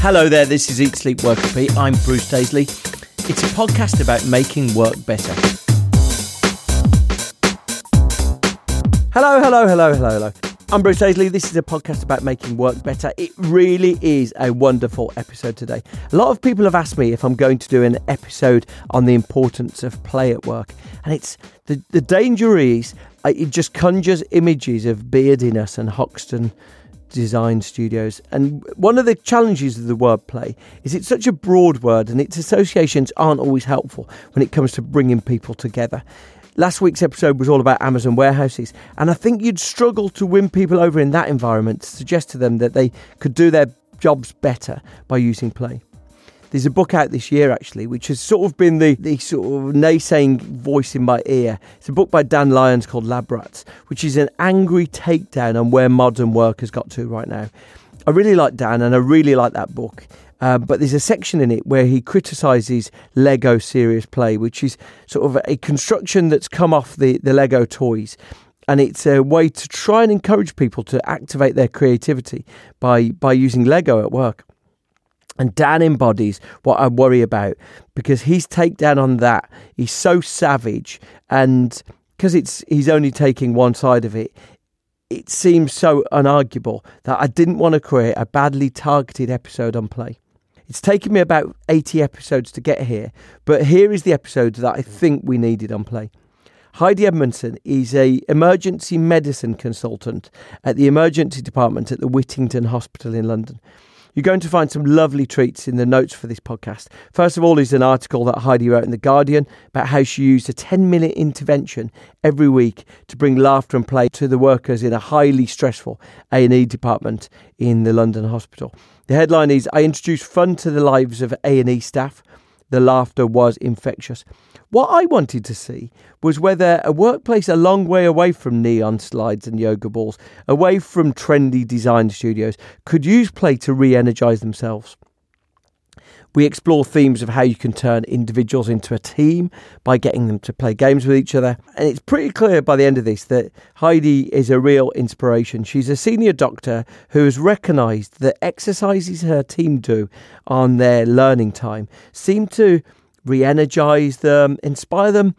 Hello there, this is Eat Sleep Work Repeat. I'm Bruce Daisley. It's a podcast about making work better. Hello, hello, hello, hello, hello. I'm Bruce Daisley. This is a podcast about making work better. It really is a wonderful episode today. A lot of people have asked me if I'm going to do an episode on the importance of play at work. And it's the, the danger is uh, it just conjures images of beardiness and Hoxton design studios. And one of the challenges of the word play is it's such a broad word and its associations aren't always helpful when it comes to bringing people together. Last week's episode was all about Amazon warehouses, and I think you'd struggle to win people over in that environment to suggest to them that they could do their jobs better by using play. There's a book out this year actually, which has sort of been the, the sort of naysaying voice in my ear. It's a book by Dan Lyons called Lab Rats, which is an angry takedown on where modern work has got to right now. I really like Dan and I really like that book. Uh, but there's a section in it where he criticises Lego Serious Play, which is sort of a construction that's come off the, the Lego toys. And it's a way to try and encourage people to activate their creativity by, by using Lego at work. And Dan embodies what I worry about because his takedown on that, he's so savage, and because it's he's only taking one side of it, it seems so unarguable that I didn't want to create a badly targeted episode on play. It's taken me about 80 episodes to get here, but here is the episode that I think we needed on play. Heidi Edmundson is a emergency medicine consultant at the emergency department at the Whittington Hospital in London. You're going to find some lovely treats in the notes for this podcast. First of all is an article that Heidi wrote in The Guardian about how she used a 10 minute intervention every week to bring laughter and play to the workers in a highly stressful A&E department in the London hospital. The headline is I introduced fun to the lives of A&E staff. The laughter was infectious. What I wanted to see was whether a workplace a long way away from neon slides and yoga balls, away from trendy design studios, could use play to re energize themselves. We explore themes of how you can turn individuals into a team by getting them to play games with each other. And it's pretty clear by the end of this that Heidi is a real inspiration. She's a senior doctor who has recognised that exercises her team do on their learning time seem to re energize them, inspire them,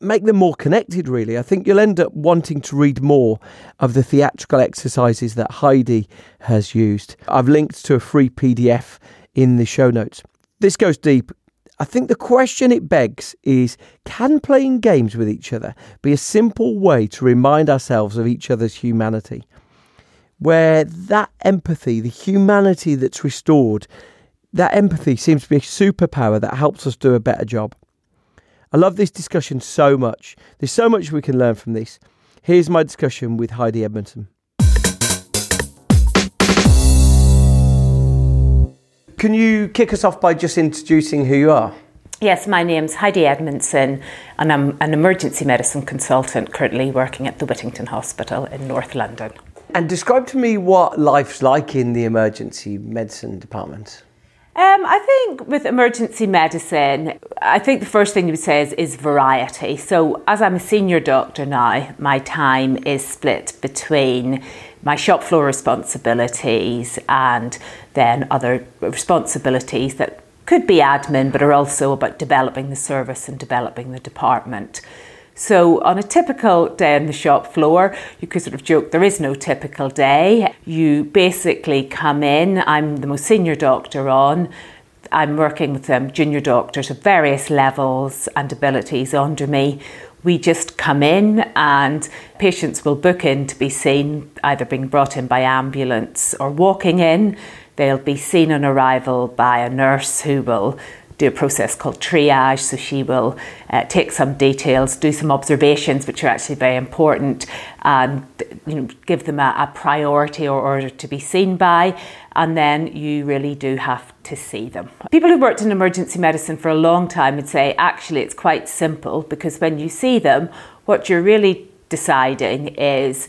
make them more connected, really. I think you'll end up wanting to read more of the theatrical exercises that Heidi has used. I've linked to a free PDF in the show notes. This goes deep. I think the question it begs is can playing games with each other be a simple way to remind ourselves of each other's humanity? Where that empathy, the humanity that's restored, that empathy seems to be a superpower that helps us do a better job. I love this discussion so much. There's so much we can learn from this. Here's my discussion with Heidi Edmundson. Can you kick us off by just introducing who you are? Yes, my name's Heidi Edmundson, and I'm an emergency medicine consultant currently working at the Whittington Hospital in North London. And describe to me what life's like in the emergency medicine department. Um, I think with emergency medicine, I think the first thing you would say is, is variety. So, as I'm a senior doctor now, my time is split between my shop floor responsibilities and then other responsibilities that could be admin, but are also about developing the service and developing the department. So, on a typical day on the shop floor, you could sort of joke there is no typical day. You basically come in, I'm the most senior doctor on. I'm working with um, junior doctors of various levels and abilities under me. We just come in and patients will book in to be seen, either being brought in by ambulance or walking in. They'll be seen on arrival by a nurse who will do a process called triage. So she will uh, take some details, do some observations, which are actually very important, and you know, give them a, a priority or order to be seen by. And then you really do have to see them. People who worked in emergency medicine for a long time would say actually it's quite simple because when you see them, what you're really deciding is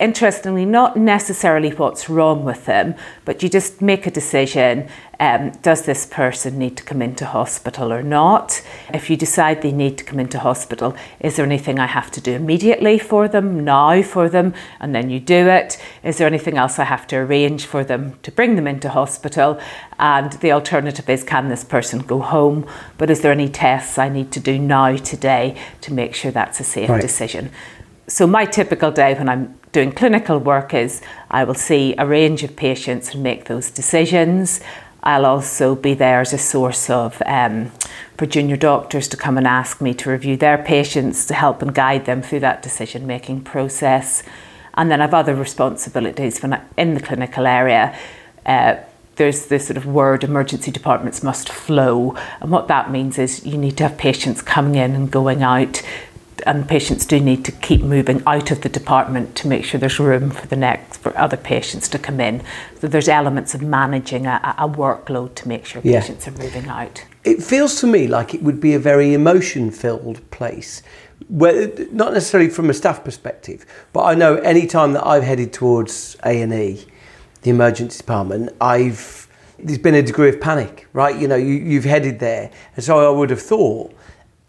interestingly, not necessarily what's wrong with them, but you just make a decision um, does this person need to come into hospital or not? If you decide they need to come into hospital, is there anything I have to do immediately for them, now for them, and then you do it? Is there anything else I have to arrange for them to bring them into hospital? And the alternative is can this person go home? But is there any tests I need to do now, today, to make sure that's a safe right. decision? So, my typical day when I'm doing clinical work is I will see a range of patients and make those decisions. I'll also be there as a source of um, for junior doctors to come and ask me to review their patients to help and guide them through that decision making process. And then I've other responsibilities when I'm in the clinical area. Uh, there's this sort of word emergency departments must flow. And what that means is you need to have patients coming in and going out and patients do need to keep moving out of the department to make sure there's room for the next for other patients to come in. So there's elements of managing a, a workload to make sure yeah. patients are moving out. It feels to me like it would be a very emotion-filled place. Where, not necessarily from a staff perspective, but I know any time that I've headed towards A and E, the emergency department, I've there's been a degree of panic, right? You know, you, you've headed there, and so I would have thought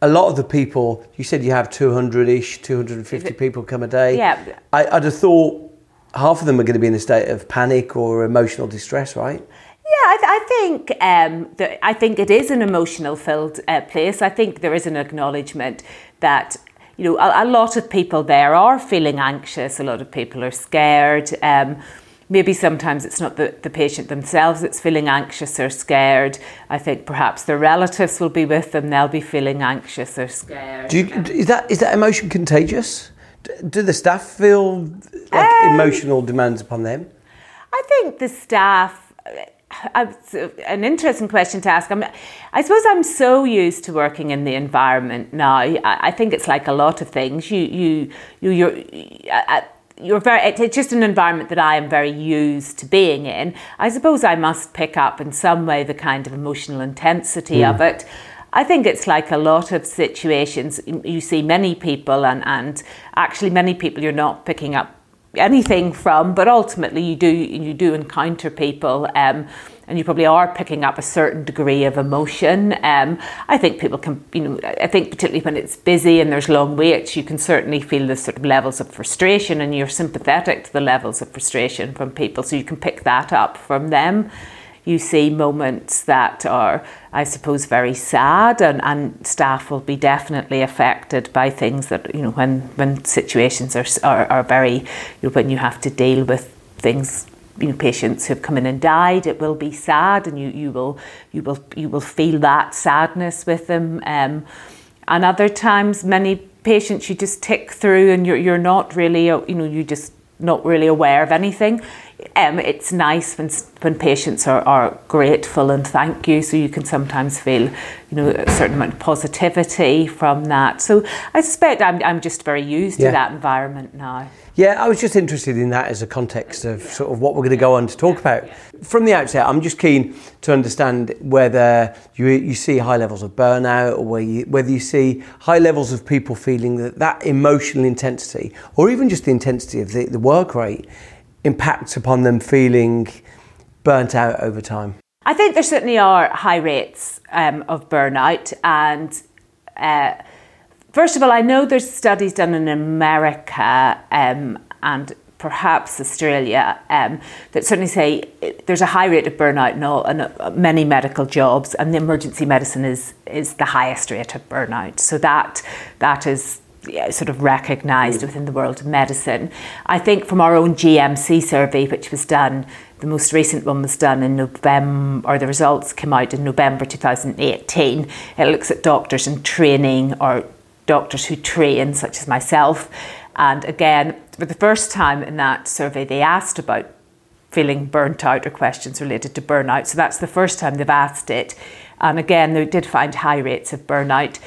a lot of the people, you said you have 200 ish, 250 people come a day. Yeah. I, would have thought half of them are going to be in a state of panic or emotional distress, right? Yeah, I, th- I think um, that I think it is an emotional filled uh, place. I think there is an acknowledgement that you know a, a, lot of people there are feeling anxious. A lot of people are scared. Um, maybe sometimes it's not the, the patient themselves that's feeling anxious or scared. I think perhaps their relatives will be with them, they'll be feeling anxious or scared. You, is, that, is that emotion contagious? Do the staff feel like um, emotional demands upon them? I think the staff. Uh, an interesting question to ask. I'm, I suppose I'm so used to working in the environment now. I, I think it's like a lot of things. You, you, you, you're. Uh, you're very it's just an environment that I am very used to being in. I suppose I must pick up in some way the kind of emotional intensity mm. of it. I think it's like a lot of situations you see many people and, and actually many people you're not picking up anything from, but ultimately you do you do encounter people um, and you probably are picking up a certain degree of emotion. Um, I think people can, you know, I think particularly when it's busy and there's long waits, you can certainly feel the sort of levels of frustration and you're sympathetic to the levels of frustration from people, so you can pick that up from them. You see moments that are, I suppose, very sad, and, and staff will be definitely affected by things that, you know, when, when situations are, are, are very, you know, when you have to deal with things you know, patients who've come in and died, it will be sad, and you, you will you will you will feel that sadness with them. Um, and other times, many patients you just tick through, and you're you're not really you know you just not really aware of anything. Um, it's nice when when patients are, are grateful and thank you, so you can sometimes feel, you know, a certain amount of positivity from that. So I suspect I'm I'm just very used yeah. to that environment now. Yeah, I was just interested in that as a context of sort of what we're going to go on to talk about. From the outset, I'm just keen to understand whether you, you see high levels of burnout or whether you, whether you see high levels of people feeling that that emotional intensity or even just the intensity of the, the work rate impacts upon them feeling burnt out over time. I think there certainly are high rates um, of burnout and uh, First of all, I know there's studies done in America um, and perhaps Australia um, that certainly say there's a high rate of burnout in, all, in uh, many medical jobs, and the emergency medicine is is the highest rate of burnout. So that that is sort of recognised mm. within the world of medicine. I think from our own GMC survey, which was done, the most recent one was done in November, or the results came out in November 2018. It looks at doctors in training or doctors who train, such as myself. And again, for the first time in that survey, they asked about feeling burnt out or questions related to burnout. So that's the first time they've asked it. And again, they did find high rates of burnout.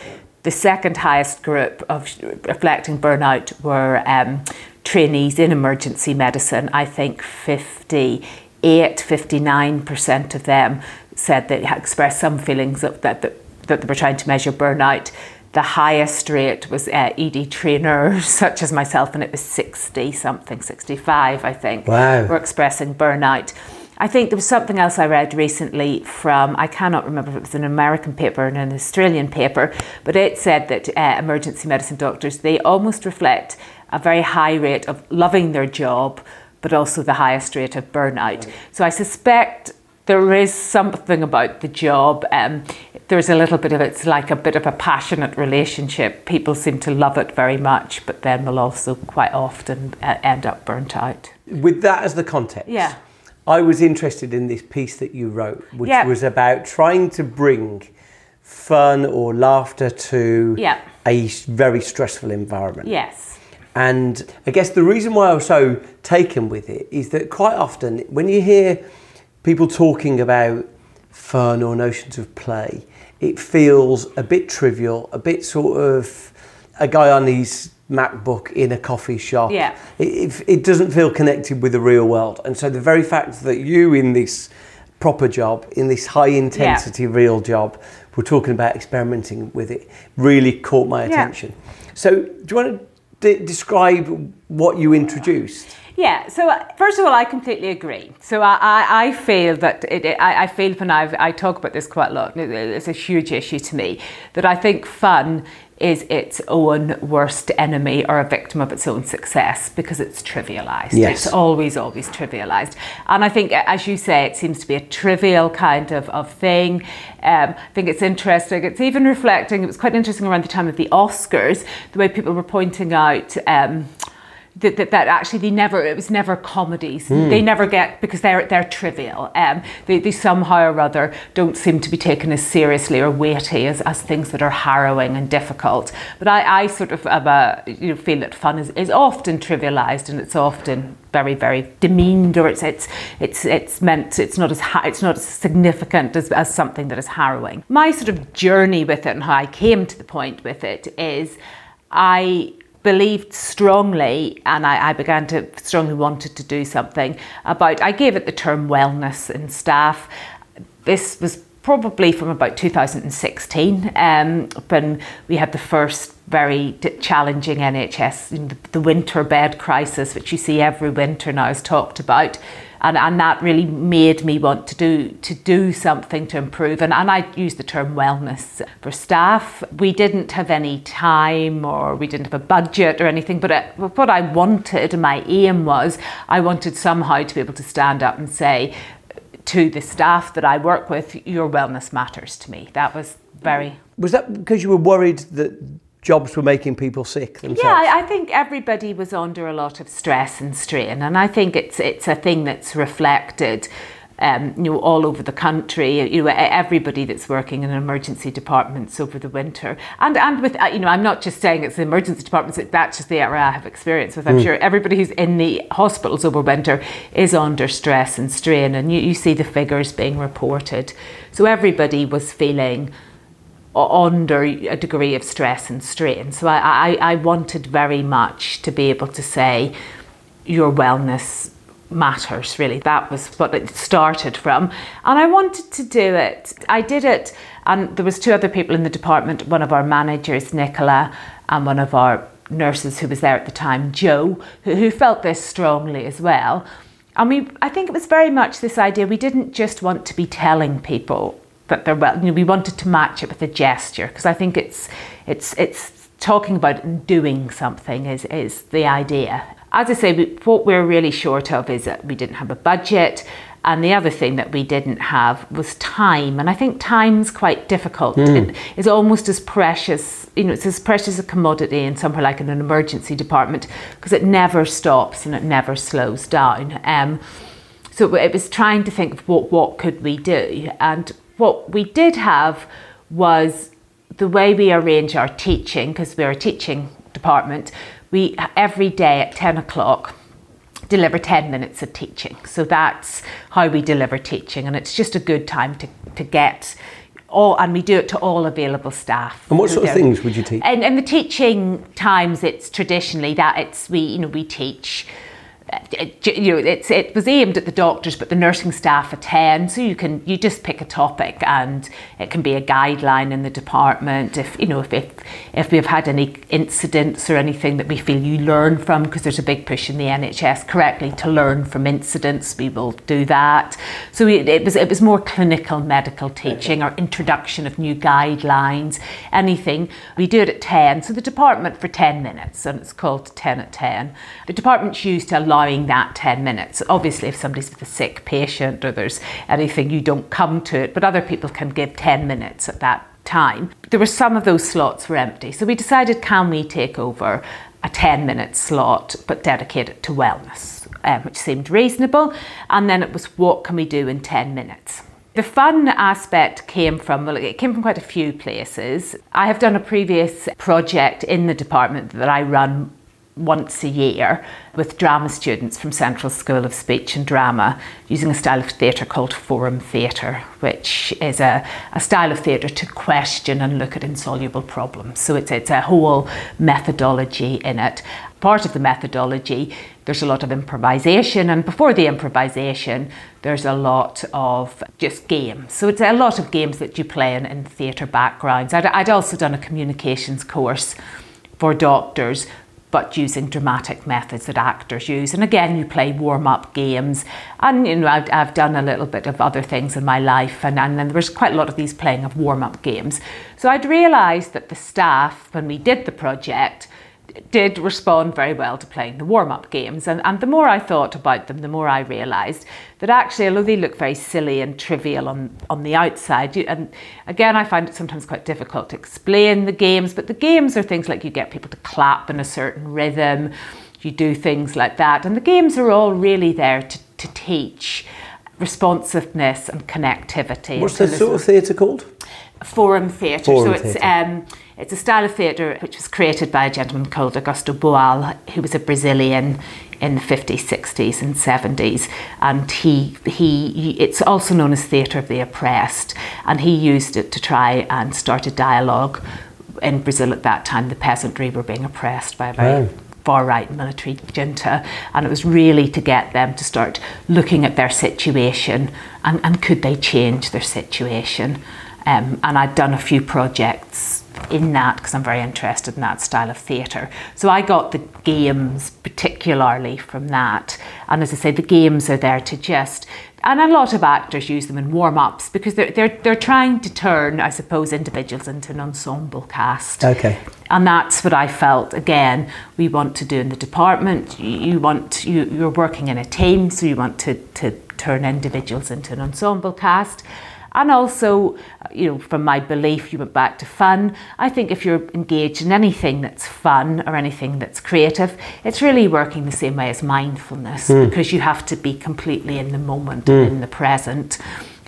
The second highest group of reflecting burnout were um, trainees in emergency medicine. I think 58, 59% of them said they expressed some feelings of that, that, that they were trying to measure burnout. The highest rate was uh, ED trainers, such as myself, and it was 60 something, 65, I think, wow. were expressing burnout. I think there was something else I read recently from, I cannot remember if it was an American paper and an Australian paper, but it said that uh, emergency medicine doctors, they almost reflect a very high rate of loving their job, but also the highest rate of burnout. Right. So I suspect there is something about the job. Um, there's a little bit of it's like a bit of a passionate relationship. People seem to love it very much, but then will also quite often uh, end up burnt out. With that as the context, yeah. I was interested in this piece that you wrote, which yeah. was about trying to bring fun or laughter to yeah. a very stressful environment. Yes. And I guess the reason why I was so taken with it is that quite often when you hear people talking about fun or notions of play, it feels a bit trivial, a bit sort of a guy on his MacBook in a coffee shop. Yeah. It, it, doesn't feel connected with the real world. And so the very fact that you in this proper job, in this high intensity yeah. real job, we're talking about experimenting with it, really caught my attention. Yeah. So do you want to d- describe what you introduced? Yeah, so uh, first of all, I completely agree. So I, I, I feel that it, it, I, I feel when I've, I talk about this quite a lot, it's a huge issue to me, that I think fun is its own worst enemy or a victim of its own success because it's trivialized. Yes. It's always, always trivialized. And I think, as you say, it seems to be a trivial kind of, of thing. Um, I think it's interesting. It's even reflecting, it was quite interesting around the time of the Oscars, the way people were pointing out. Um, that, that, that, actually they never it was never comedies. Mm. they never get because they're they're trivial. Um, they, they somehow or other don't seem to be taken as seriously or weighty as, as things that are harrowing and difficult. But I, I sort of a, you know, feel that fun is, is often trivialized and it's often very very demeaned or it's it's it's it's meant it's not as ha- it's not as significant as, as something that is harrowing. My sort of journey with it and how I came to the point with it is I believed strongly, and I, I, began to strongly wanted to do something about. I gave it the term wellness in staff. This was probably from about 2016 um, when we had the first very challenging NHS, the winter bed crisis, which you see every winter now is talked about and, and that really made me want to do to do something to improve. And, and I use the term wellness for staff. We didn't have any time or we didn't have a budget or anything but it, uh, what I wanted and my aim was I wanted somehow to be able to stand up and say to the staff that I work with your wellness matters to me. That was very was that because you were worried that jobs were making people sick themselves? Yeah, I, think everybody was under a lot of stress and strain, and I think it's it's a thing that's reflected. Um, you know, all over the country, you know, everybody that's working in emergency departments over the winter, and and with uh, you know, I'm not just saying it's the emergency departments. That's just the area I have experience with. I'm mm. sure everybody who's in the hospitals over winter is under stress and strain, and you, you see the figures being reported. So everybody was feeling under a degree of stress and strain. So I, I, I wanted very much to be able to say your wellness matters really. That was what it started from. And i wanted to do it. I did it and there was two other people in the department one of our managers nicola and one of our nurses who was there at the time joe who, who felt this strongly as well. And we i think it was very much this idea we didn't just want to be telling people that they're well. You know, we wanted to match it with a gesture because I think it's it's it's talking about and doing something is is the idea. As I say, we, what we're really short of is that we didn't have a budget. And the other thing that we didn't have was time. And I think time's quite difficult. Mm. It is almost as precious, you know, it's as precious a commodity in somewhere like in an emergency department because it never stops and it never slows down. Um, so it was trying to think what what could we do, and what we did have was the way we arrange our teaching because we're a teaching department. We every day at ten o'clock deliver 10 minutes of teaching. So that's how we deliver teaching, and it's just a good time to, to get all, and we do it to all available staff. And what sort of things would you teach? And, and the teaching times, it's traditionally that it's we, you know, we teach Uh, you know, it's, it was aimed at the doctors, but the nursing staff attend. So you can you just pick a topic, and it can be a guideline in the department. If you know if if, if we've had any incidents or anything that we feel you learn from, because there's a big push in the NHS correctly to learn from incidents, we will do that. So it, it was it was more clinical medical teaching or introduction of new guidelines, anything. We do it at ten. So the department for ten minutes, and it's called ten at ten. The department's used to a lot allowing that 10 minutes. Obviously, if somebody's with a sick patient or there's anything, you don't come to it, but other people can give 10 minutes at that time. There were some of those slots were empty. So we decided can we take over a 10 minute slot but dedicate it to wellness, um, which seemed reasonable. And then it was what can we do in 10 minutes? The fun aspect came from, well, it came from quite a few places. I have done a previous project in the department that I run once a year with drama students from Central School of Speech and Drama using a style of theatre called forum theatre, which is a, a style of theatre to question and look at insoluble problems. So it's, it's a whole methodology in it. Part of the methodology, there's a lot of improvisation, and before the improvisation, there's a lot of just games. So it's a lot of games that you play in, in theatre backgrounds. I'd, I'd also done a communications course for doctors but using dramatic methods that actors use. And again, you play warm up games. And, you know, I've, I've, done a little bit of other things in my life, and, and then there was quite a lot of these playing of warm up games. So I'd realised that the staff, when we did the project, did respond very well to playing the warm up games. And, and the more I thought about them, the more I realised that actually, although they look very silly and trivial on, on the outside, you, and again, I find it sometimes quite difficult to explain the games, but the games are things like you get people to clap in a certain rhythm, you do things like that. And the games are all really there to, to teach responsiveness and connectivity. What's the sort of theatre called? Forum theatre. So it's. Um, it's a style of theatre which was created by a gentleman called Augusto Boal, who was a Brazilian in the 50s, 60s, and 70s. And he, he, it's also known as theatre of the oppressed. And he used it to try and start a dialogue in Brazil at that time. The peasantry were being oppressed by a very wow. far right military junta. And it was really to get them to start looking at their situation and, and could they change their situation. Um, and I'd done a few projects in that because I'm very interested in that style of theatre. So I got the games particularly from that. And as I say, the games are there to just and a lot of actors use them in warm-ups because they're, they're, they're trying to turn, I suppose, individuals into an ensemble cast. Okay. And that's what I felt, again, we want to do in the department. You want, you, you're working in a team, so you want to, to turn individuals into an ensemble cast. And also, you know, from my belief, you went back to fun. I think if you're engaged in anything that's fun or anything that's creative, it's really working the same way as mindfulness mm. because you have to be completely in the moment mm. and in the present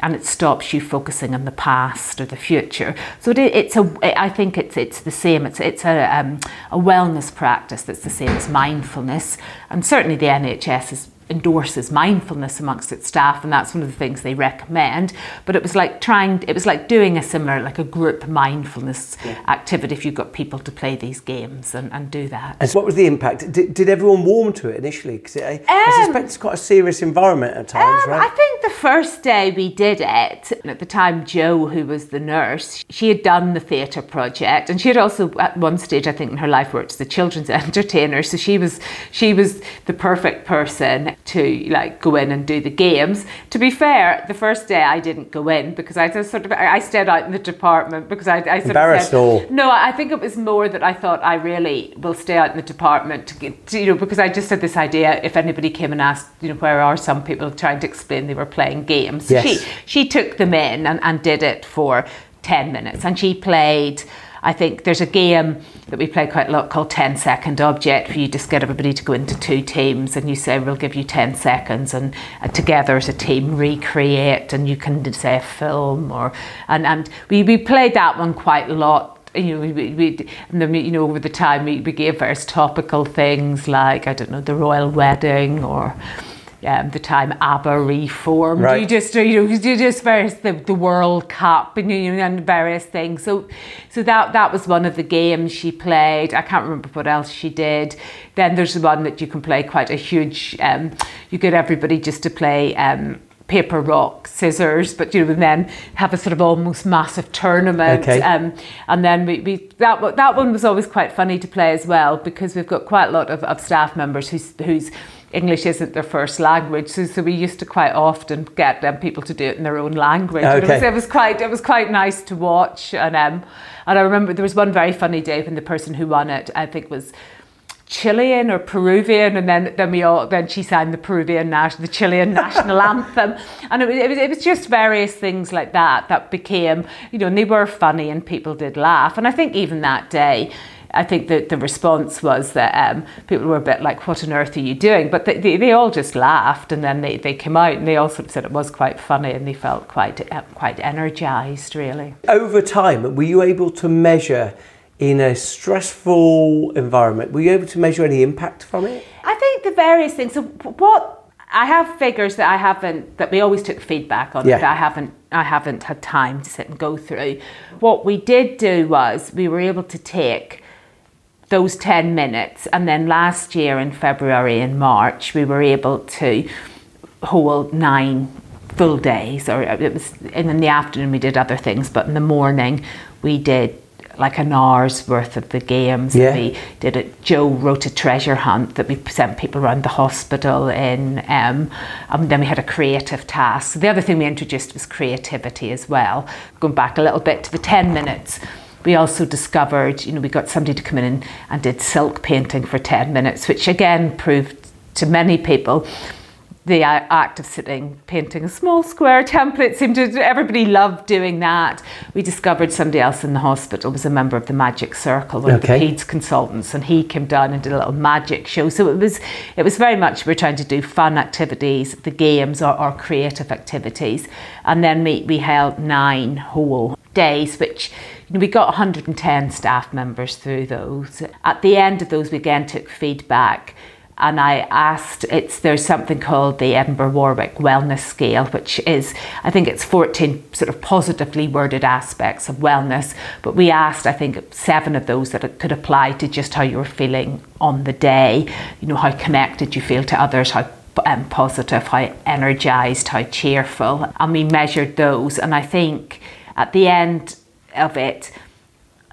and it stops you focusing on the past or the future. So it, it's a, I think it's it's the same. It's it's a um, a wellness practice that's the same as mindfulness, and certainly the NHS is endorses mindfulness amongst its staff and that's one of the things they recommend. But it was like trying it was like doing a similar like a group mindfulness yeah. activity if you've got people to play these games and, and do that. And so what was the impact? Did, did everyone warm to it initially? Because I, um, I, suspect it's quite a serious environment at times um, right? I think the first day we did it at the time joe who was the nurse she had done the theatre project and she had also at one stage I think in her life worked as a children's entertainer so she was she was the perfect person to like go in and do the games. To be fair, the first day I didn't go in because I just sort of I stayed out in the department because I, I sort embarrassed of said, no. I think it was more that I thought I really will stay out in the department to get to, you know because I just had this idea if anybody came and asked you know where are some people trying to explain they were playing games. Yes. She she took them in and, and did it for ten minutes, and she played. I think there's a game that we play quite a lot called 10 second object where you just get everybody to go into two teams and you say we'll give you 10 seconds and uh, together as a team recreate and you can say a film or and, and we, we played that one quite a lot. You know, we, we, you know, over the time we, we gave various topical things like, I don't know, the royal wedding or um, the time ABBA reformed. Right. You just, you know, you just various the, the World Cup and you know, and various things. So, so that that was one of the games she played. I can't remember what else she did. Then there's the one that you can play quite a huge. Um, you get everybody just to play. Um, paper rock scissors but you know and then have a sort of almost massive tournament Okay. um, and then we, we that one- that one was always quite funny to play as well because we've got quite a lot of, of staff members whose whose English isn't their first language, so, so we used to quite often get um, people to do it in their own language. And It, was, it was quite it was quite nice to watch, and um, and I remember there was one very funny day when the person who won it, I think, was Chilean or Peruvian, and then then we all then she sang the Peruvian national, the Chilean national anthem, and it was, it was it was just various things like that that became you know, and they were funny and people did laugh, and I think even that day. I think that the response was that um, people were a bit like, "What on earth are you doing?" But they, they, they all just laughed, and then they, they came out and they all sort of said it was quite funny, and they felt quite uh, quite energised, really. Over time, were you able to measure in a stressful environment? Were you able to measure any impact from it? I think the various things. So what I have figures that I haven't that we always took feedback on Yeah. that I haven't I haven't had time to sit and go through. What we did do was we were able to take those 10 minutes. And then last year in February and March we were able to hold nine full days or it was and in the afternoon we did other things but in the morning we did like an hour's worth of the games. Yeah. we did it joe wrote a treasure hunt that we sent people around the hospital in um, and then we had a creative task. The other thing we introduced was creativity as well. Going back a little bit to the 10 minutes we also discovered you know we got somebody to come in and, and did silk painting for 10 minutes which again proved to many people the act of sitting painting a small square template seemed to everybody loved doing that. We discovered somebody else in the hospital was a member of the magic circle one Okay. of the peds consultants and he came down and did a little magic show. So it was it was very much we we're trying to do fun activities the games or, or creative activities. And then we, we held nine whole days which you know, we got 110 staff members through those at the end of those we again took feedback and I asked it's there's something called the Edinburgh Warwick Wellness Scale, which is I think it's 14 sort of positively worded aspects of wellness. But we asked I think seven of those that could apply to just how you were feeling on the day, you know how connected you feel to others, how um, positive, how energized, how cheerful, and we measured those. And I think at the end of it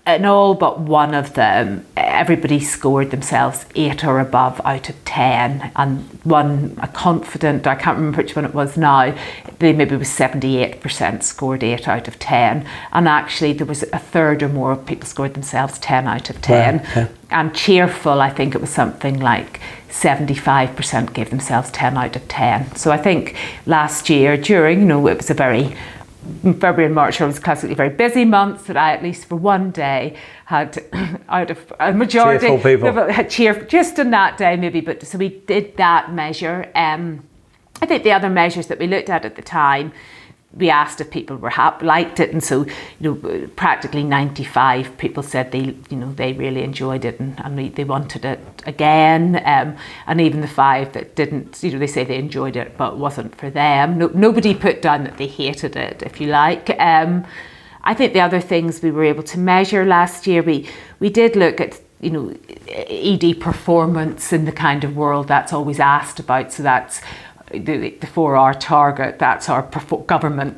in all but one of them, everybody scored themselves eight or above out of ten, and one a confident, I can't remember which one it was now, they maybe was seventy eight percent scored eight out of ten, and actually there was a third or more of people scored themselves ten out of ten, okay. and cheerful, I think it was something like. 75% gave themselves 10 out of 10. So I think last year, during, you know, it was a very February and March are classically very busy months that I, at least for one day, had out of a majority Cheerful people. had cheer just on that day maybe. But so we did that measure. Um, I think the other measures that we looked at at the time, we asked if people were happy, liked it, and so you know practically ninety five people said they you know they really enjoyed it and, and they- they wanted it again. Um, and even the five that didn't, you know, they say they enjoyed it but it wasn't for them. No, nobody put down that they hated it, if you like. Um, I think the other things we were able to measure last year, we we did look at you know ED performance in the kind of world that's always asked about. So that's the, the four hour target. That's our perfor- government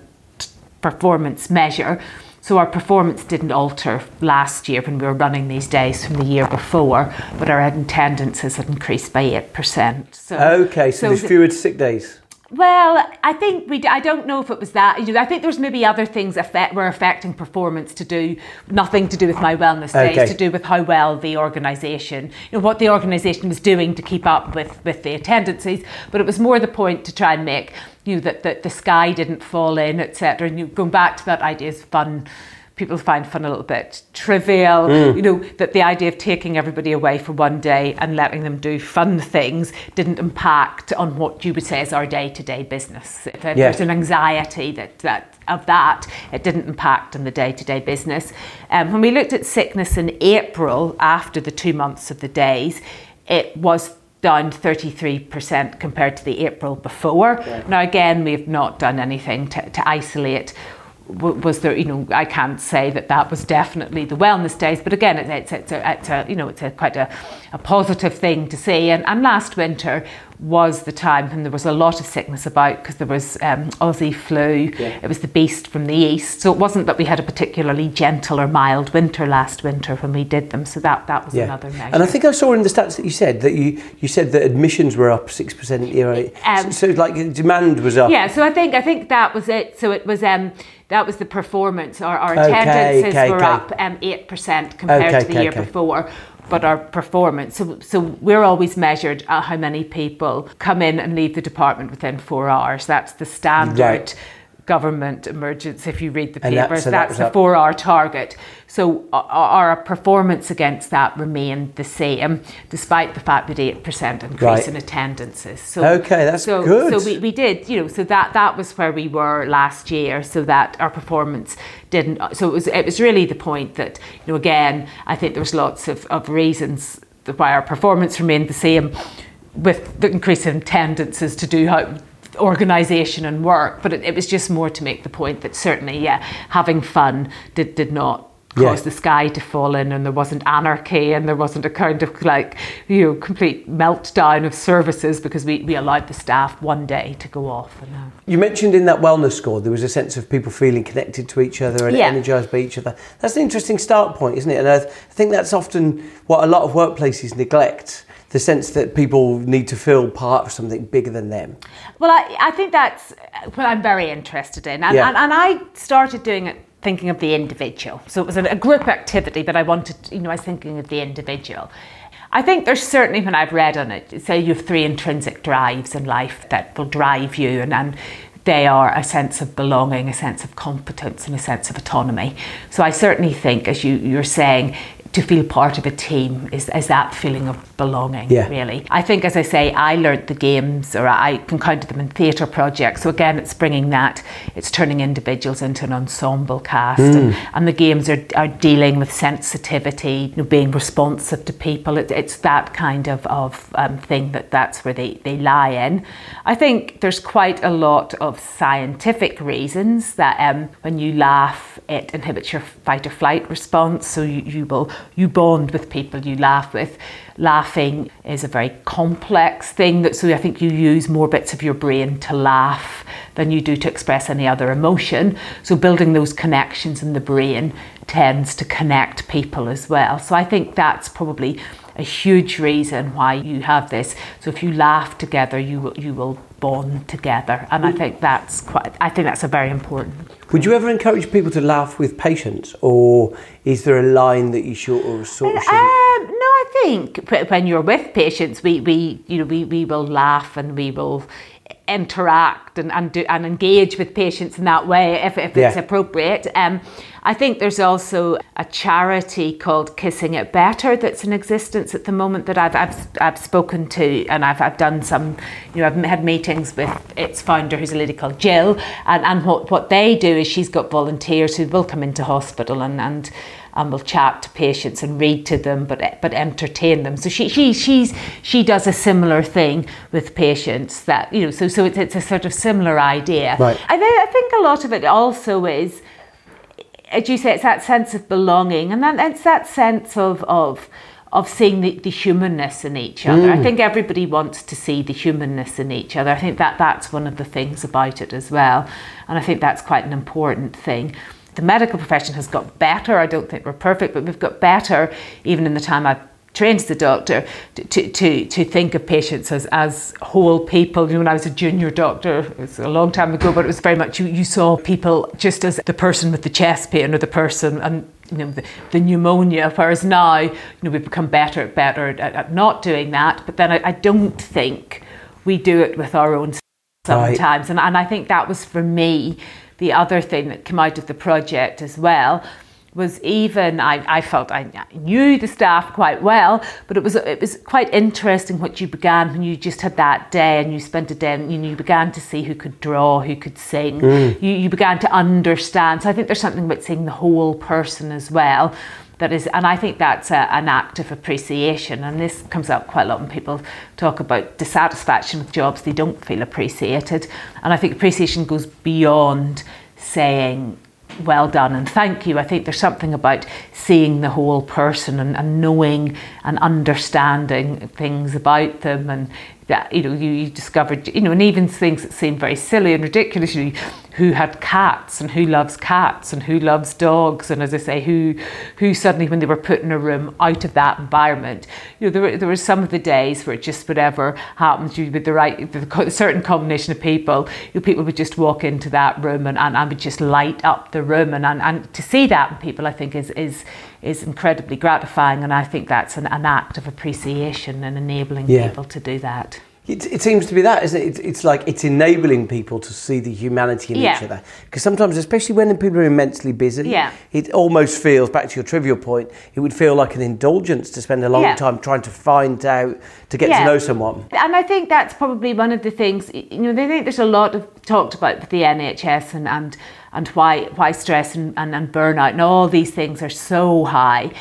performance measure. So our performance didn't alter last year when we were running these days from the year before, but our attendances had increased by eight percent. So Okay, so, there's fewer sick days. Well, I think we. I don't know if it was that. You know, I think there's maybe other things affect were affecting performance to do nothing to do with my wellness days, Okay. to do with how well the organisation, you know, what the organisation was doing to keep up with with the attendances. But it was more the point to try and make you know that that the sky didn't fall in, etc. And you going back to that idea is fun. People find fun a little bit trivial, Mm. you know, that the idea of taking everybody away for one day and letting them do fun things didn't impact on what you would say is our day to day business. If Yeah. there's an anxiety that, that of that, it didn't impact on the day to day business. Um, when we looked at sickness in April after the two months of the days, it was down 33% compared to the April before. Now, again, we've not done anything to, to isolate. Was there, you know, I can't say that that was definitely the wellness days, but again, it's, it's, a, it's a, you know, it's a quite a, a positive thing to see. And, and last winter was the time when there was a lot of sickness about because there was um, Aussie flu, it was the beast from the east. So it wasn't that we had a particularly gentle or mild winter last winter when we did them. So that, that was another measure. And I think I saw in the stats that you said that you, you said that admissions were up six percent year on Um, so, so like demand was up. Yeah, so I think I think that was it. So it was um that was the performance. Our, our Okay, attendances okay, were okay. up um eight percent compared Okay, to the year before. But our performance, so, so we're always measured at how many people come in and leave the department within four hours. That's the standard Right. Government emergency. If you read the And that- papers, so that's was the up. four hour target. So our, our performance against that remained the same, despite the fact that 8% increase Right. in attendances. So, Okay, that's so, good. So we, we did, you know, so that, that was where we were last year, so that our performance didn't, so it was, it was really the point that, you know, again, I think there was lots of, of reasons why our performance remained the same with the increase in attendances to do how organisation and work, but it, it was just more to make the point that certainly, yeah, having fun did, did not Yeah. cause the sky to fall in and there wasn't anarchy and there wasn't a kind of like, you know, complete meltdown of services because we, we allowed the staff one day to go off. And, uh, You mentioned in that wellness score there was a sense of people feeling connected to each other and Yeah. energised by each other. That's an interesting start point, isn't it? And I, th- I think that's often what a lot of workplaces neglect. The sense that people need to feel part of something bigger than them. Well, I, I think that's what I'm very interested in. And, Yeah. and, and I started doing it thinking of the individual. So it was a, a group activity, but I wanted, you know, I was thinking of the individual. I think there's certainly, when I've read on it, say you have three intrinsic drives in life that will drive you, and, and they are a sense of belonging, a sense of competence, and a sense of autonomy. So I certainly think, as you, you're saying, to feel part of a team is, is that feeling of belonging, Yeah. really. I think, as I say, I learnt the games, or I encountered them in theatre projects. So again, it's bringing that, it's turning individuals into an ensemble cast, and, and the games are, are dealing with sensitivity, you know, being responsive to people. It, it's that kind of, of um, thing that that's where they, they lie in. I think there's quite a lot of scientific reasons that um, when you laugh, it inhibits your fight or flight response. So you, you will you bond with people you laugh with. Laughing is a very complex thing that so I think you use more bits of your brain to laugh than you do to express any other emotion. So building those connections in the brain tends to connect people as well. So I think that's probably a huge reason why you have this. So if you laugh together, you you will bond together, and I think that's quite. I think that's a very important. Would you ever encourage people to laugh with patients, or is there a line that you should or sort of shouldn't? Um, no, I think when you're with patients, we, we you know we, we will laugh and we will interact and and, do, and engage with patients in that way if, if it's Yeah. appropriate. Um, I think there's also a charity called Kissing It Better that's in existence at the moment that I've I've, I've spoken to and I've, I've done some you know I've had meetings with its founder who's a lady called Jill and, and what, what they do is she's got volunteers who will come into hospital and, and and will chat to patients and read to them, but but entertain them. So she she she's she does a similar thing with patients that you know. So so it's, it's a sort of similar idea. Right. I, thi- I think a lot of it also is, as you say, it's that sense of belonging, and then it's that sense of of of seeing the, the humanness in each other. I mm. think everybody wants to see the humanness in each other. I think that that's one of the things about it as well, and I think that's quite an important thing. The medical profession has got better. I don't think we're perfect, but we've got better even in the time I've trained as a doctor to, to, to think of patients as, as whole people. You know, when I was a junior doctor, it was a long time ago, but it was very much you, you saw people just as the person with the chest pain or the person and you know the, the pneumonia. Whereas now, you know, we've become better better at, at not doing that. But then I, I, don't think we do it with our own sometimes, right. and and I think that was for me the other thing that came out of the project as well was even I, I felt I knew the staff quite well, but it was it was quite interesting what you began when you just had that day and you spent a day and you, you began to see who could draw, who could sing. Mm. You you began to understand. So I think there's something about seeing the whole person as well. That is, and I think that's a, an act of appreciation. And this comes up quite a lot when people talk about dissatisfaction with jobs; they don't feel appreciated. And I think appreciation goes beyond saying well done and thank you. I think there's something about seeing the whole person and, and knowing and understanding things about them and that you know you, you discovered you know and even things that seem very silly and ridiculous you who had cats and who loves cats and who loves dogs. And as I say who who suddenly when they were put in a room out of that environment you know there were, there were some of the days where it just whatever happens you with the right the certain combination of people you know, people would just walk into that room and, and, and would just light up the room. And, and, and to see that in people I think is is is incredibly gratifying and I think that's an, an act of appreciation and enabling yeah. people to do that. It, it, seems to be that, isn't it? It's like it's enabling people to see the humanity in yeah. each other. Because sometimes, especially when people are immensely busy, yeah. it almost feels, back to your trivial point, it would feel like an indulgence to spend a long yeah. time trying to find out, to get to know someone. And I think that's probably one of the things, you know, they think there's a lot of talked about with the NHS and, and, and why, why stress and, and, and burnout and all these things are so high.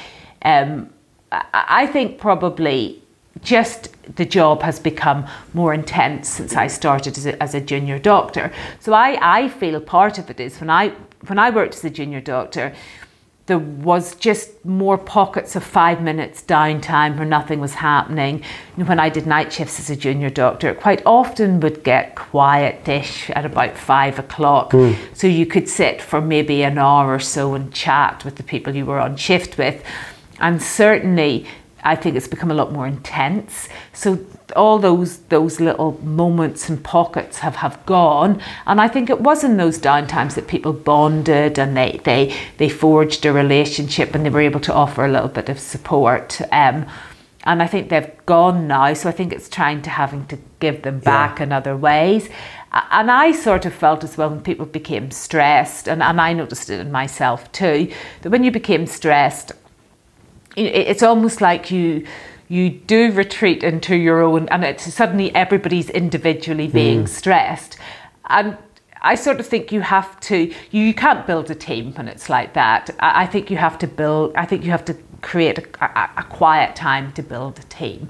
Um, I, think probably just the job has become more intense since I started as a, as a, junior doctor. So I, I feel part of it is when I when I worked as a junior doctor, there was just more pockets of five minutes downtime where nothing was happening. when I did night shifts as a junior doctor, it quite often would get quiet-ish at about five o'clock. Mm. So you could sit for maybe an hour or so and chat with the people you were on shift with. And certainly I think it's become a lot more intense. So all those those little moments and pockets have, have gone. And I think it was in those downtimes that people bonded and they, they, they forged a relationship and they were able to offer a little bit of support. Um, and I think they've gone now. So I think it's trying to having to give them back yeah. in other ways. And I sort of felt as well when people became stressed, and, and I noticed it in myself too, that when you became stressed, it's almost like you you do retreat into your own and it's suddenly everybody's individually being mm. stressed and I sort of think you have to you can't build a team when it's like that I, think you have to build I think you have to create a, a, a quiet time to build a team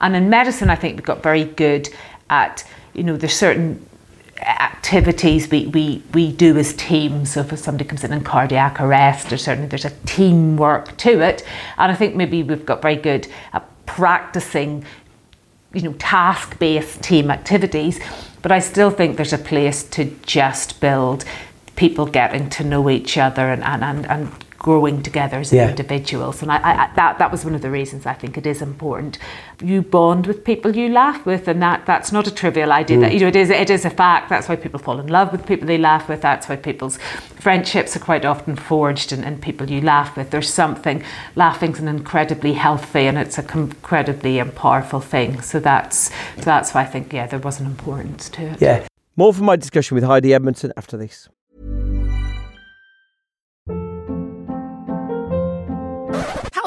and in medicine I think we've got very good at you know there's certain activities we, we, we do as teams. So if somebody comes in in cardiac arrest, or certainly there's a teamwork to it. And I think maybe we've got very good at practicing, you know, task-based team activities. But I still think there's a place to just build people getting to know each other and, and, and, and growing together as yeah. individuals. And I, I, that, that was one of the reasons I think it is important. You bond with people you laugh with, and that, that's not a trivial idea. Mm. That, you know, it is, it is a fact. That's why people fall in love with people they laugh with. That's why people's friendships are quite often forged in, in people you laugh with. There's something, laughing's an incredibly healthy and it's an incredibly powerful thing. So that's, so that's why I think, yeah, there was an importance to it. Yeah. More from my discussion with Heidi Edmundson after this.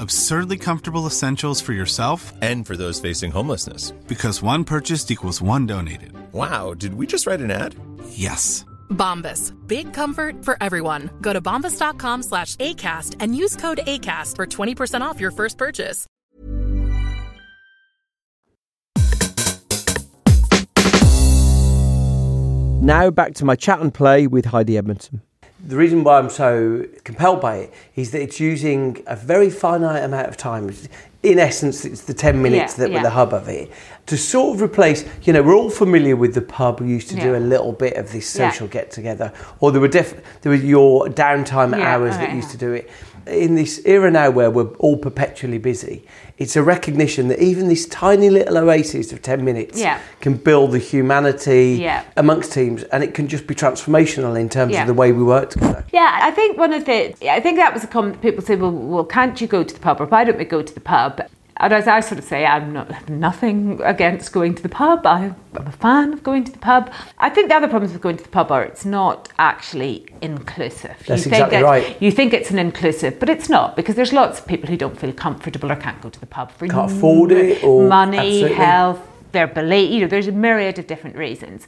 Absurdly comfortable essentials for yourself And for those facing homelessness. because one purchased equals one donated. Wow, did we just write an ad? Yes. Bombas. Big comfort for everyone. Go to bombas.com slash ACAST and use code ACAST for 20% off your first purchase. Now back to my chat and play with Heidi Edmundson. The reason why I'm so compelled by it is that it's using a very finite amount of time. In essence, it's the 10 minutes Yeah, that were the hub of it. To sort of replace, you know, we're all familiar with the pub. We used to do a little bit of this Yeah. social get together, or there were def- there were your downtime Yeah, hours that used yeah. to do it. In this era now where we're all perpetually busy, it's a recognition that even this tiny little oasis of 10 minutes Yeah. can build the humanity Yeah. amongst teams and it can just be transformational in terms Yeah. of the way we work together. Yeah, I think one of the, I think that was a comment people say, well, well, can't you go to the pub or why don't we go to the pub? And as I sort of say, I'm not nothing against going to the pub. I, I'm a fan of going to the pub. I think the other problems with going to the pub are it's not actually inclusive. That's you exactly think right. You think it's an inclusive, but it's not because there's lots of people who don't feel comfortable or can't go to the pub for Can't afford it or- money, absolutely. health, their belief. You know, there's a myriad of different reasons.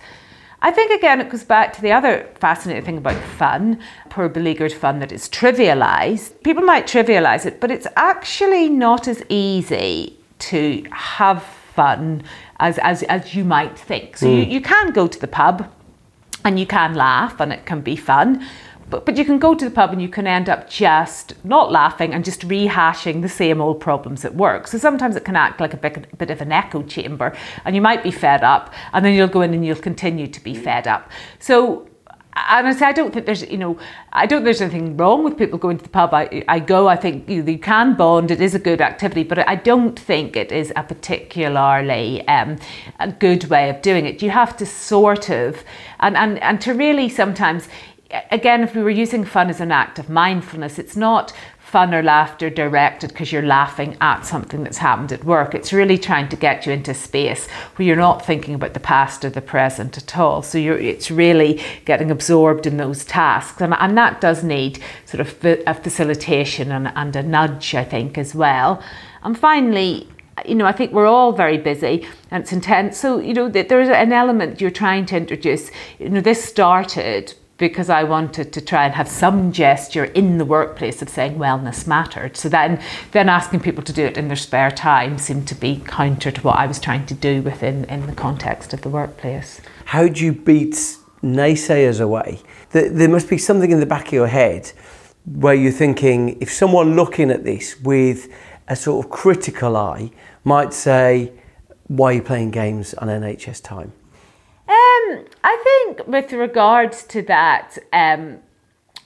I think again it goes back to the other fascinating thing about fun, poor beleaguered fun that is trivialized. People might trivialize it, but it's actually not as easy to have fun as, as, as you might think. So you, hmm. you can go to the pub and you can laugh and it can be fun. But, but you can go to the pub and you can end up just not laughing and just rehashing the same old problems at work. So sometimes it can act like a bit, bit of an echo chamber and you might be fed up and then you'll go in and you'll continue to be fed up. So and I say I don't think there's you know I don't think there's anything wrong with people going to the pub. I, I go. I think you, you can bond. It is a good activity, but I don't think it is a particularly um, a good way of doing it. You have to sort of and and and to really sometimes again if we were using fun as an act of mindfulness, it's not fun or laughter directed because you're laughing at something that's happened at work. It's really trying to get you into space where you're not thinking about the past or the present at all. So it's really getting absorbed in those tasks. And, and that does need sort of a facilitation and, and a nudge, I think, as well. And finally, you know, I think we're all very busy and it's intense. So, you know, there's an element you're trying to introduce. You know, this started because I wanted to try and have some gesture in the workplace of saying wellness mattered. So then, then asking people to do it in their spare time seemed to be counter to what I was trying to do within in the context of the workplace. How do you beat naysayers away? There, there must be something in the back of your head where you're thinking, if someone looking at this with a sort of critical eye might say, why are you playing games on NHS time? I think with regards to that, um,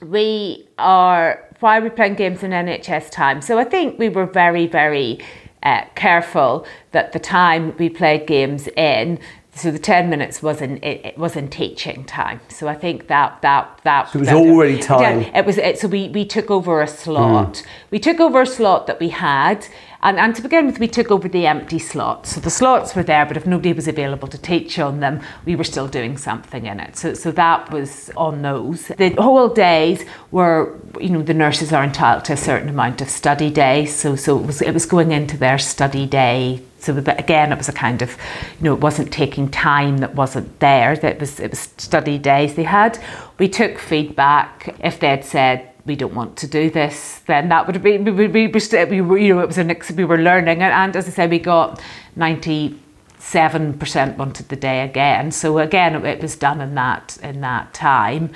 we are why are we playing games in NHS time? So I think we were very, very uh, careful that the time we played games in. So the ten minutes was in it, it was in teaching time. So I think that that that So it was that- already time. Yeah, it was. It, so we we took over a slot. We took over a slot that we had, and and to begin with, we took over the empty slots. So the slots were there, but if nobody was available to teach on them, we were still doing something in it. So so that was on those. The whole days were, you know, the nurses are entitled to a certain amount of study days. So so it was it was going into their study day so again, it was a kind of, you know, it wasn't taking time that wasn't there. That was it was study days they had. We took feedback. If they had said we don't want to do this, then that would have been we, we, we, were we you know, it was an we were learning, and, and as I said, we got ninety seven percent wanted the day again. So again, it, was done in that in that time.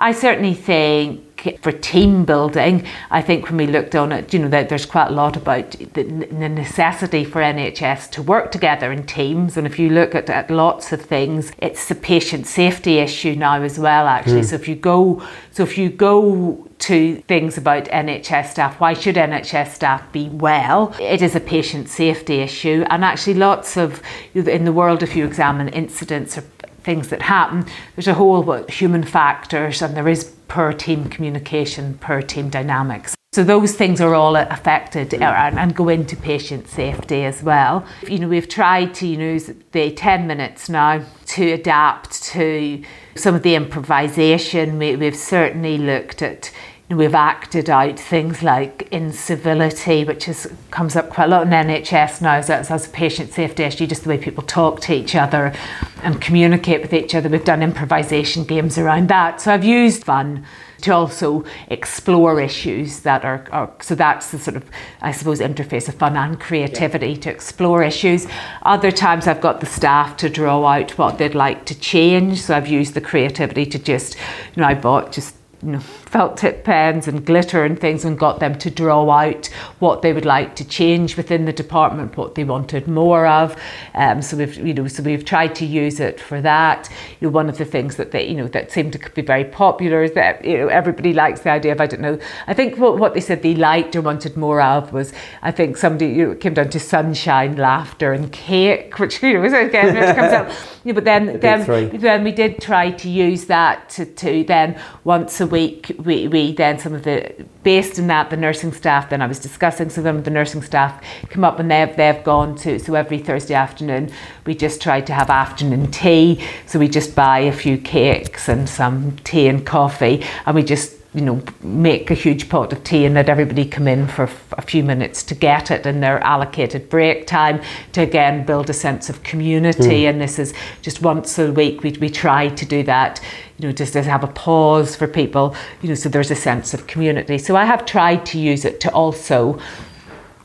I certainly think for team building, I think when we looked on it, you know, that there's quite a lot about the, the, necessity for NHS to work together in teams. And if you look at, at lots of things, it's the patient safety issue now as well, actually. Mm. So if you go, so if you go to things about NHS staff, why should NHS staff be well? It is a patient safety issue. And actually, lots of, in the world, if you examine incidents or things that happen, there's a whole lot of human factors and there is per team communication, per team dynamics. So those things are all affected uh, and, and go into patient safety as well. You know, we've tried to use the 10 minutes now to adapt to some of the improvisation. We, we've certainly looked at We've acted out things like incivility, which is, comes up quite a lot in NHS now as, as a patient safety issue, just the way people talk to each other and communicate with each other. We've done improvisation games around that. So I've used fun to also explore issues that are, are, so that's the sort of I suppose interface of fun and creativity yeah. to explore issues. Other times I've got the staff to draw out what they'd like to change. So I've used the creativity to just you know I bought just you know, felt tip pens and glitter and things and got them to draw out what they would like to change within the department, what they wanted more of. Um, so we've, you know, so we've tried to use it for that. You know, one of the things that they, you know, that seemed to be very popular is that you know everybody likes the idea of I don't know. I think what, what they said they liked or wanted more of was I think somebody you know came down to sunshine, laughter, and cake, which you know again which comes out. Yeah, but then then, then we did try to use that to, to then once a week we, we then some of the based in that the nursing staff then I was discussing some of the nursing staff come up and they've they've gone to so every Thursday afternoon we just try to have afternoon tea. So we just buy a few cakes and some tea and coffee and we just you know, make a huge pot of tea and let everybody come in for a few minutes to get it in their allocated break time to again build a sense of community. Mm. And this is just once a week we, we try to do that, you know, just to have a pause for people, you know, so there's a sense of community. So I have tried to use it to also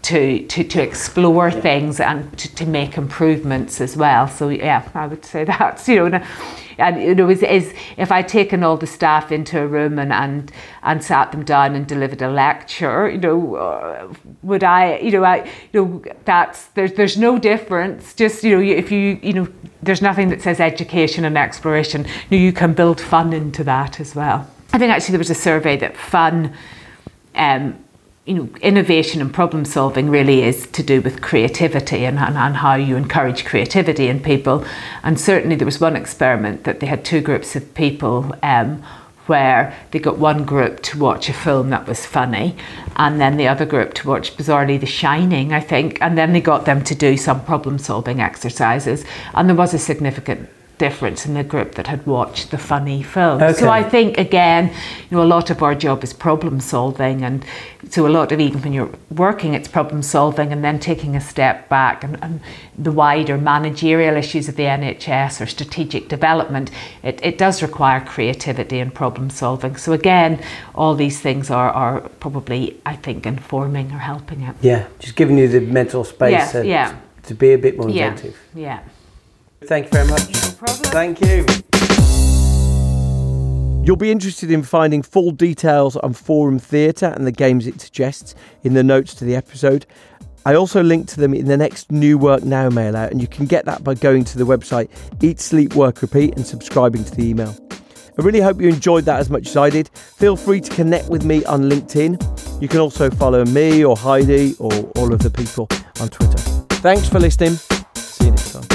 to, to, to explore things and to, to make improvements as well. So yeah, I would say that's, you know, and you know, is, if I'd taken all the staff into a room and, and, and sat them down and delivered a lecture, you know, uh, would I, you know, I, you know, that's, there's, there's no difference. Just, you know, if you, you know, there's nothing that says education and exploration. You, know, you can build fun into that as well. I think actually there was a survey that fun um, you know, innovation and problem solving really is to do with creativity and, and, and, how you encourage creativity in people. And certainly there was one experiment that they had two groups of people um, where they got one group to watch a film that was funny and then the other group to watch bizarrely The Shining, I think, and then they got them to do some problem solving exercises. And there was a significant difference in the group that had watched the funny film. Okay. So I think again, you know, a lot of our job is problem solving, and so a lot of even when you're working, it's problem solving, and then taking a step back and, and the wider managerial issues of the NHS or strategic development. It, it does require creativity and problem solving. So again, all these things are, are probably I think informing or helping it. Yeah, just giving you the mental space yeah, yeah. to be a bit more inventive. Yeah. yeah. Thank you very much. No problem. Thank you. You'll be interested in finding full details on Forum Theatre and the games it suggests in the notes to the episode. I also link to them in the next New Work Now mail out, and you can get that by going to the website Eat, Sleep, Work, Repeat and subscribing to the email. I really hope you enjoyed that as much as I did. Feel free to connect with me on LinkedIn. You can also follow me or Heidi or all of the people on Twitter. Thanks for listening. See you next time.